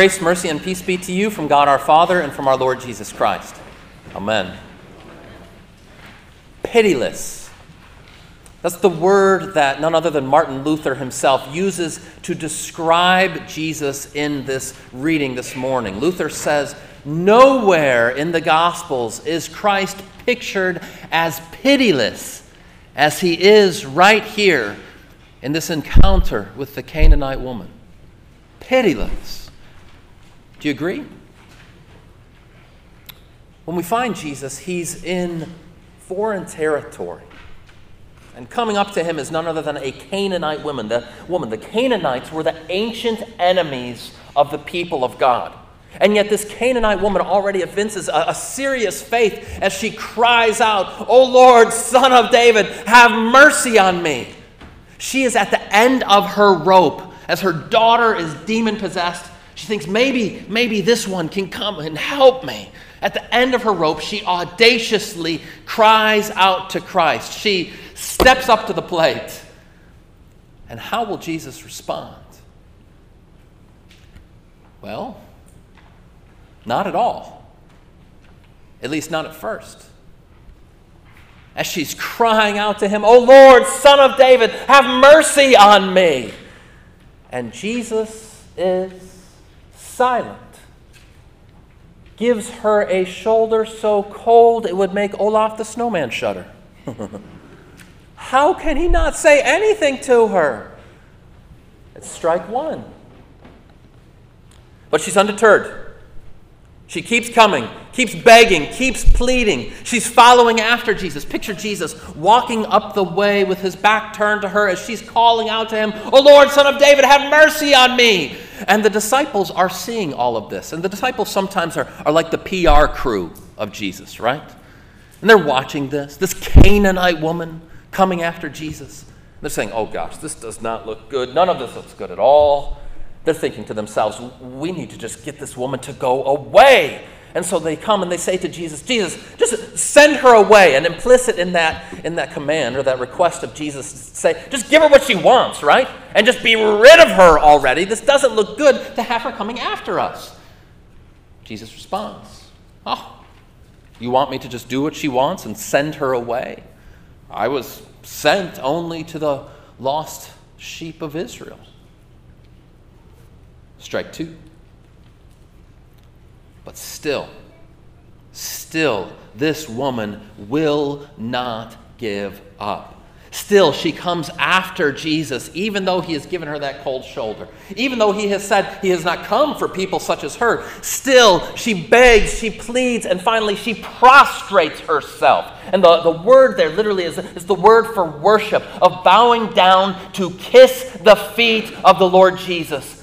Grace, mercy, and peace be to you from God our Father and from our Lord Jesus Christ. Amen. Pitiless. That's the word that none other than Martin Luther himself uses to describe Jesus in this reading this morning. Luther says, Nowhere in the Gospels is Christ pictured as pitiless as he is right here in this encounter with the Canaanite woman. Pitiless. Do you agree? When we find Jesus, he's in foreign territory. And coming up to him is none other than a Canaanite woman. The woman, the Canaanites were the ancient enemies of the people of God. And yet, this Canaanite woman already evinces a, a, serious faith as she cries out, O Lord, son of David, have mercy on me. She is at the end of her rope as her daughter is demon possessed. She thinks maybe, maybe this one can come and help me. At the end of her rope, she audaciously cries out to Christ. She steps up to the plate. And how will Jesus respond? Well, not at all. At least not at first. As she's crying out to him, Oh Lord, Son of David, have mercy on me. And Jesus is silent. Gives her a shoulder so cold it would make Olaf the snowman shudder. How can he not say anything to her? It's strike one. But she's undeterred. She keeps coming, keeps begging, keeps pleading. She's following after Jesus. Picture Jesus walking up the way with his back turned to her as she's calling out to him, Oh Lord, Son of David, have mercy on me. And the disciples are seeing all of this. And the disciples sometimes are, are like the PR crew of Jesus, right? And they're watching this, this Canaanite woman coming after Jesus. They're saying, Oh gosh, this does not look good. None of this looks good at all. They're thinking to themselves, we need to just get this woman to go away. And so they come and they say to Jesus, Jesus, just send her away. And implicit in that, in that command or that request of Jesus, to say, just give her what she wants, right? And just be rid of her already. This doesn't look good to have her coming after us. Jesus responds, Oh, you want me to just do what she wants and send her away? I was sent only to the lost sheep of Israel. Strike two. But still, still, this woman will not give up. Still, she comes after Jesus, even though he has given her that cold shoulder. Even though he has said he has not come for people such as her. Still, she begs, she pleads, and finally she prostrates herself. And the, the word there literally is, is the word for worship, of bowing down to kiss the feet of the Lord Jesus.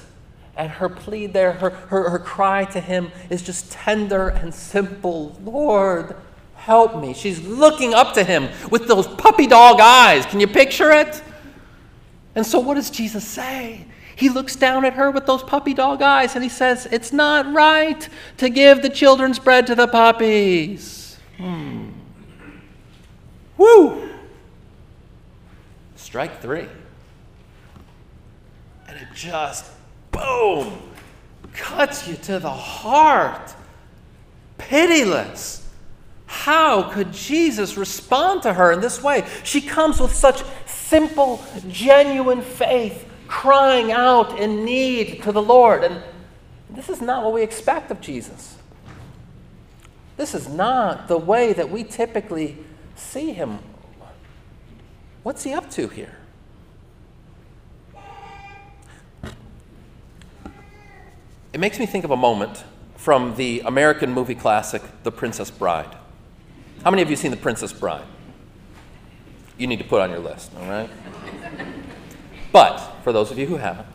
And her plea there, her, her, her cry to him is just tender and simple Lord, help me. She's looking up to him with those puppy dog eyes. Can you picture it? And so, what does Jesus say? He looks down at her with those puppy dog eyes and he says, It's not right to give the children's bread to the puppies. Hmm. Woo! Strike three. And it just boom, cuts you to the heart. Pitiless. How could Jesus respond to her in this way? She comes with such simple, genuine faith, crying out in need to the Lord. And this is not what we expect of Jesus. This is not the way that we typically see him. What's he up to here? It makes me think of a moment from the American movie classic, The Princess Bride. How many of you seen The Princess Bride? You need to put on your list, all right? But for those of you who haven't,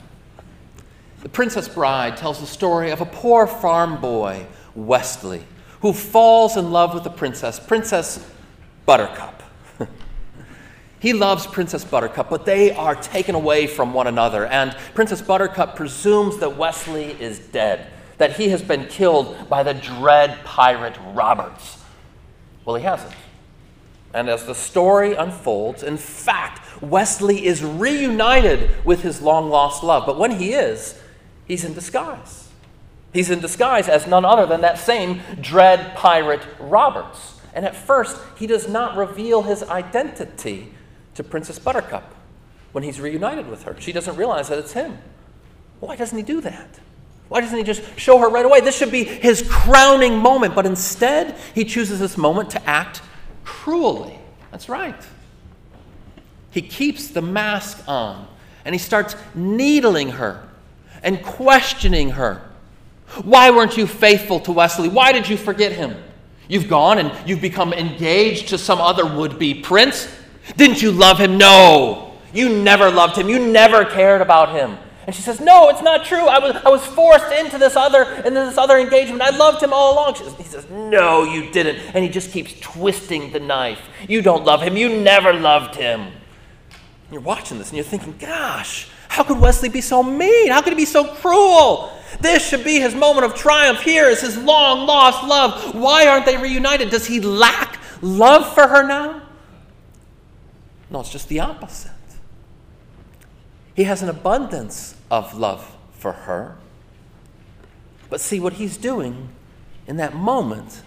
The Princess Bride tells the story of a poor farm boy, Westley, who falls in love with the princess, Princess Buttercup. He loves Princess Buttercup, but they are taken away from one another. And Princess Buttercup presumes that Westley is dead, that he has been killed by the dread pirate Roberts. Well, he hasn't. And as the story unfolds, in fact, Westley is reunited with his long lost love. But when he is, he's in disguise. He's in disguise as none other than that same dread pirate Roberts. And at first, he does not reveal his identity to Princess Buttercup when he's reunited with her. She doesn't realize that it's him. Why doesn't he do that? Why doesn't he just show her right away? This should be his crowning moment, but instead, he chooses this moment to act cruelly. That's right. He keeps the mask on and he starts needling her and questioning her. Why weren't you faithful to Westley? Why did you forget him? You've gone and you've become engaged to some other would be prince. Didn't you love him? No. You never loved him. You never cared about him. And she says, No, it's not true. I was, I was forced into this other into this other engagement. I loved him all along. Says, he says, No, you didn't. And he just keeps twisting the knife. You don't love him. You never loved him. You're watching this and you're thinking, gosh, how could Westley be so mean? How could he be so cruel? This should be his moment of triumph. Here is his long lost love. Why aren't they reunited? Does he lack love for her now? No, it's just the opposite. He has an abundance of love for her. But see, what he's doing in that moment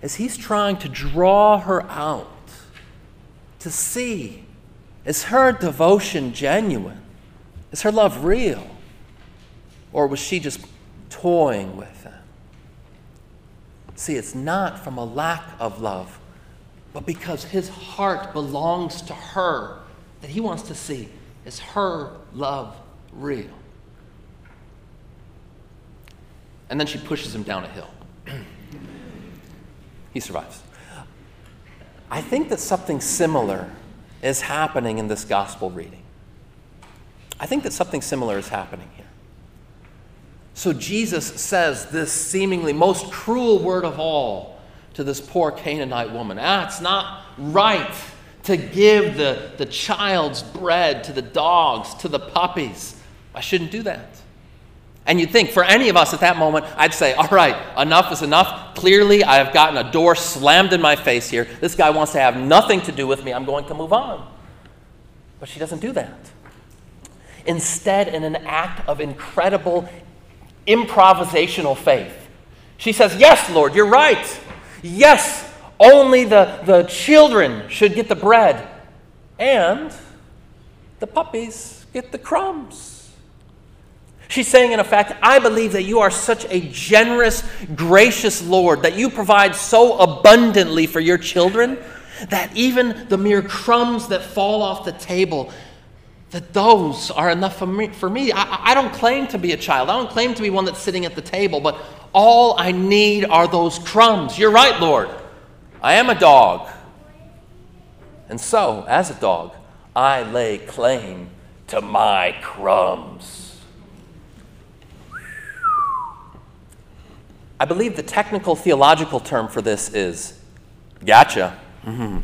is he's trying to draw her out to see is her devotion genuine? Is her love real? Or was she just toying with him? See, it's not from a lack of love, but because his heart belongs to her that he wants to see is her love real? And then she pushes him down a hill. he survives. I think that something similar is happening in this gospel reading. I think that something similar is happening here. So Jesus says this seemingly most cruel word of all to this poor Canaanite woman. Ah, it's not right to give the, the child's bread to the dogs, to the puppies. I shouldn't do that. And you'd think for any of us at that moment, I'd say, all right, enough is enough. Clearly, I have gotten a door slammed in my face here. This guy wants to have nothing to do with me. I'm going to move on. But she doesn't do that. Instead, in an act of incredible improvisational faith, she says, Yes, Lord, you're right. Yes, only the, the children should get the bread, and the puppies get the crumbs. She's saying, in effect, I believe that you are such a generous, gracious Lord, that you provide so abundantly for your children, that even the mere crumbs that fall off the table, that those are enough for me. For me. I, I don't claim to be a child, I don't claim to be one that's sitting at the table, but all I need are those crumbs. You're right, Lord. I am a dog. And so, as a dog, I lay claim to my crumbs. I believe the technical theological term for this is gotcha. Mm-hmm.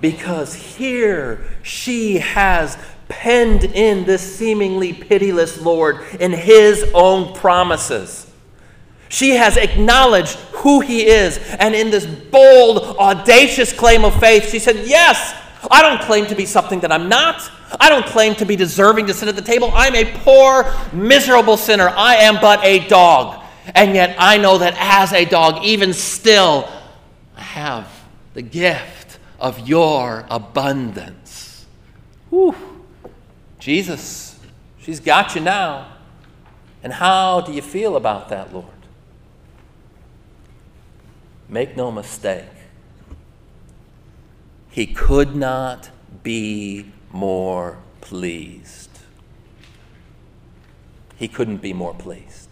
Because here she has penned in this seemingly pitiless Lord in his own promises. She has acknowledged who he is, and in this bold, audacious claim of faith, she said, Yes, I don't claim to be something that I'm not. I don't claim to be deserving to sit at the table. I'm a poor, miserable sinner. I am but a dog. And yet I know that as a dog, even still, I have the gift of your abundance. Whew. Jesus, she's got you now. And how do you feel about that, Lord? Make no mistake, he could not be more pleased. He couldn't be more pleased.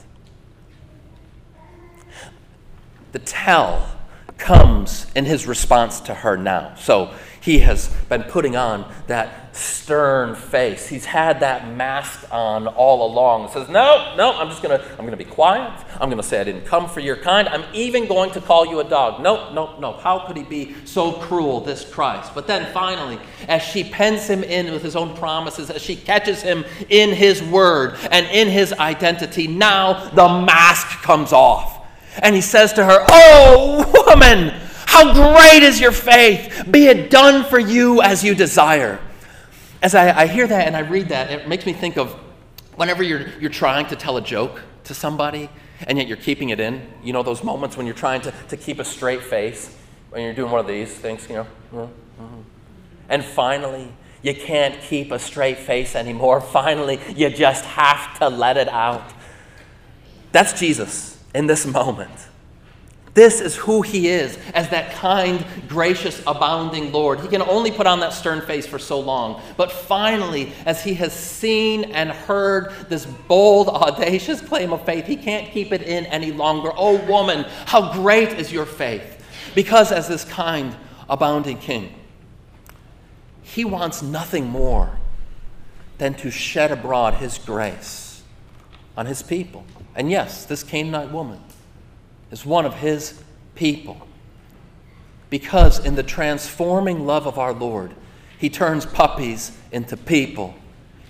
The tell comes in his response to her now. So he has been putting on that stern face. He's had that mask on all along. He says, No, no, I'm just gonna I'm gonna be quiet. I'm gonna say I didn't come for your kind. I'm even going to call you a dog. No, no, no. How could he be so cruel, this Christ? But then finally, as she pens him in with his own promises, as she catches him in his word and in his identity, now the mask comes off. And he says to her, Oh, woman, how great is your faith! Be it done for you as you desire. As I, I hear that and I read that, it makes me think of Whenever you're, you're trying to tell a joke to somebody and yet you're keeping it in, you know, those moments when you're trying to, to keep a straight face, when you're doing one of these things, you know, mm-hmm. and finally you can't keep a straight face anymore. Finally, you just have to let it out. That's Jesus in this moment. This is who he is as that kind, gracious, abounding Lord. He can only put on that stern face for so long. But finally, as he has seen and heard this bold, audacious claim of faith, he can't keep it in any longer. Oh, woman, how great is your faith! Because as this kind, abounding king, he wants nothing more than to shed abroad his grace on his people. And yes, this Canaanite woman is one of his people. Because in the transforming love of our Lord, he turns puppies into people,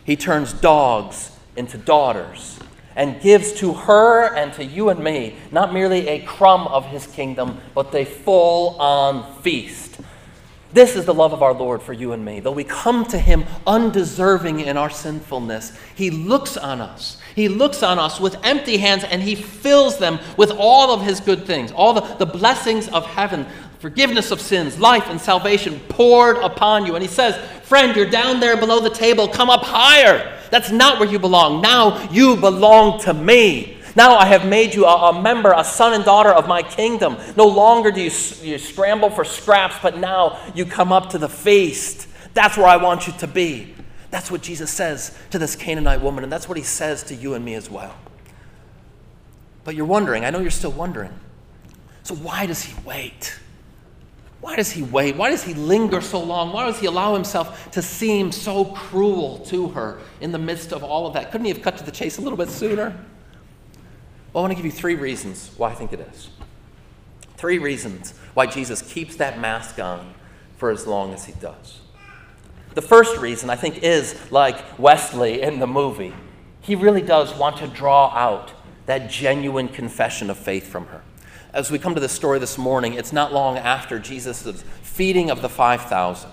he turns dogs into daughters, and gives to her and to you and me not merely a crumb of his kingdom, but a full on feast. This is the love of our Lord for you and me. Though we come to him undeserving in our sinfulness, he looks on us he looks on us with empty hands and he fills them with all of his good things, all the, the blessings of heaven, forgiveness of sins, life, and salvation poured upon you. And he says, Friend, you're down there below the table, come up higher. That's not where you belong. Now you belong to me. Now I have made you a, a, member, a son and daughter of my kingdom. No longer do you, you scramble for scraps, but now you come up to the feast. That's where I want you to be. That's what Jesus says to this Canaanite woman, and that's what he says to you and me as well. But you're wondering, I know you're still wondering. So, why does he wait? Why does he wait? Why does he linger so long? Why does he allow himself to seem so cruel to her in the midst of all of that? Couldn't he have cut to the chase a little bit sooner? Well, I want to give you three reasons why I think it is. Three reasons why Jesus keeps that mask on for as long as he does. The first reason, I think, is like Westley in the movie. He really does want to draw out that genuine confession of faith from her. As we come to this story this morning, it's not long after Jesus' feeding of the 5,000.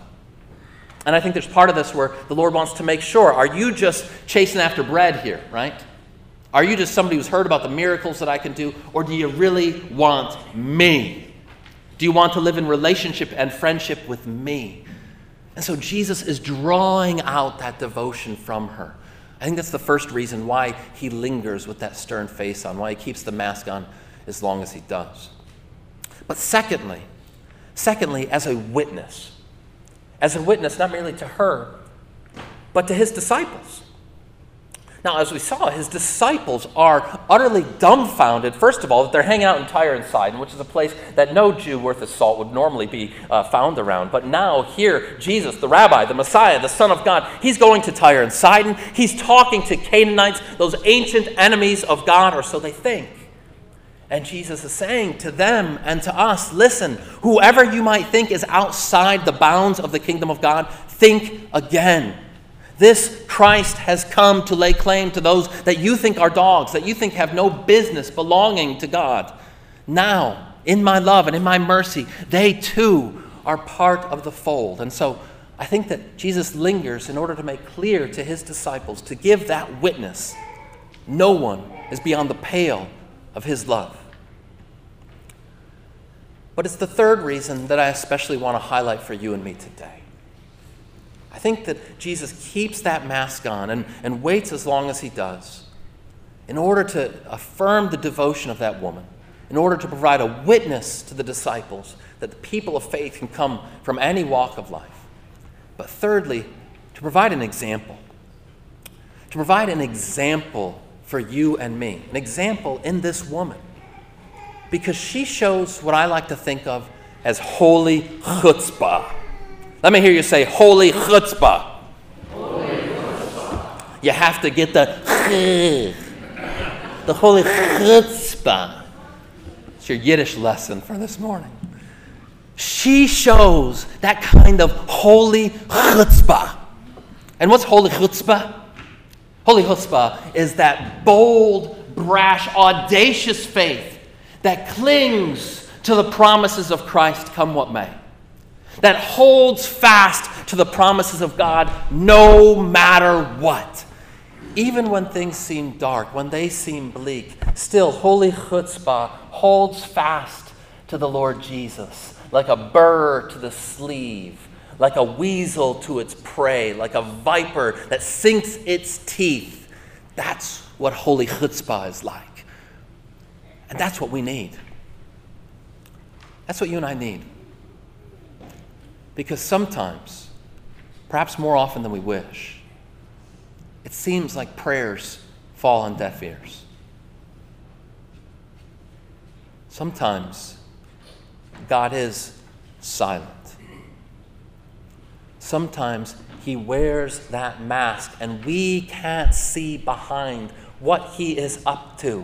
And I think there's part of this where the Lord wants to make sure are you just chasing after bread here, right? Are you just somebody who's heard about the miracles that I can do, or do you really want me? Do you want to live in relationship and friendship with me? And so Jesus is drawing out that devotion from her. I think that's the first reason why he lingers with that stern face on, why he keeps the mask on as long as he does. But secondly, secondly, as a witness, as a witness not merely to her, but to his disciples. Now, as we saw, his disciples are utterly dumbfounded, first of all, that they're hanging out in Tyre and Sidon, which is a place that no Jew worth his salt would normally be uh, found around. But now, here, Jesus, the rabbi, the Messiah, the Son of God, he's going to Tyre and Sidon. He's talking to Canaanites, those ancient enemies of God, or so they think. And Jesus is saying to them and to us listen, whoever you might think is outside the bounds of the kingdom of God, think again. This Christ has come to lay claim to those that you think are dogs, that you think have no business belonging to God. Now, in my love and in my mercy, they too are part of the fold. And so I think that Jesus lingers in order to make clear to his disciples, to give that witness no one is beyond the pale of his love. But it's the third reason that I especially want to highlight for you and me today. I think that Jesus keeps that mask on and, and waits as long as he does in order to affirm the devotion of that woman, in order to provide a witness to the disciples that the people of faith can come from any walk of life. But thirdly, to provide an example. To provide an example for you and me, an example in this woman. Because she shows what I like to think of as holy chutzpah. Let me hear you say, holy chutzpah. Holy chutzpah. You have to get the the holy chutzpah. It's your Yiddish lesson for this morning. She shows that kind of holy chutzpah. And what's holy chutzpah? Holy chutzpah is that bold, brash, audacious faith that clings to the promises of Christ, come what may that holds fast to the promises of God no matter what. even when things seem dark, when they seem bleak, still holy chutzpah holds fast to the Lord Jesus, like a burr to the sleeve, like a weasel to its prey, like a viper that sinks its teeth. That's what holy chutzpah is like. And that's what we need. That's what you and I need. Because sometimes, perhaps more often than we wish, it seems like prayers fall on deaf ears. Sometimes God is silent. Sometimes he wears that mask and we can't see behind what he is up to.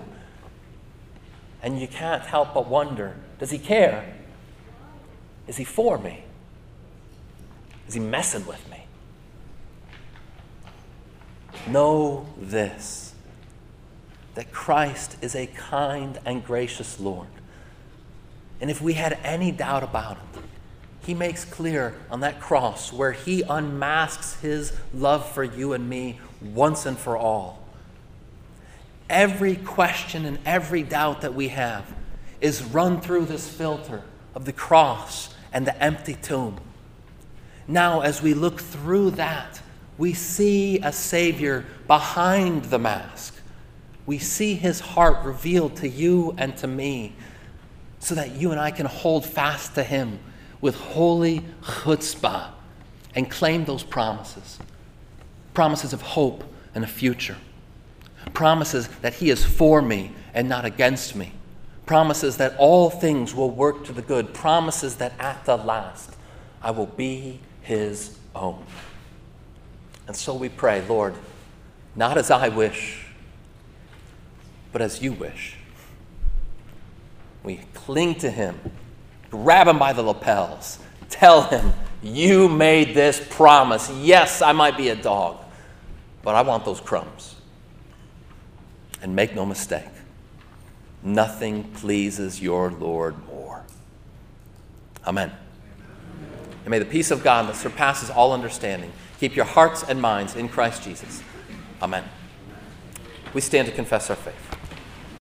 And you can't help but wonder does he care? Is he for me? Is he messing with me? Know this that Christ is a kind and gracious Lord. And if we had any doubt about it, he makes clear on that cross where he unmasks his love for you and me once and for all. Every question and every doubt that we have is run through this filter of the cross and the empty tomb. Now, as we look through that, we see a Savior behind the mask. We see his heart revealed to you and to me so that you and I can hold fast to him with holy chutzpah and claim those promises. Promises of hope and a future, promises that he is for me and not against me, promises that all things will work to the good, promises that at the last I will be his own. And so we pray, Lord, not as I wish, but as you wish. We cling to him, grab him by the lapels, tell him, You made this promise. Yes, I might be a dog, but I want those crumbs. And make no mistake, nothing pleases your Lord more. Amen. And may the peace of God that surpasses all understanding keep your hearts and minds in Christ Jesus. Amen. We stand to confess our faith.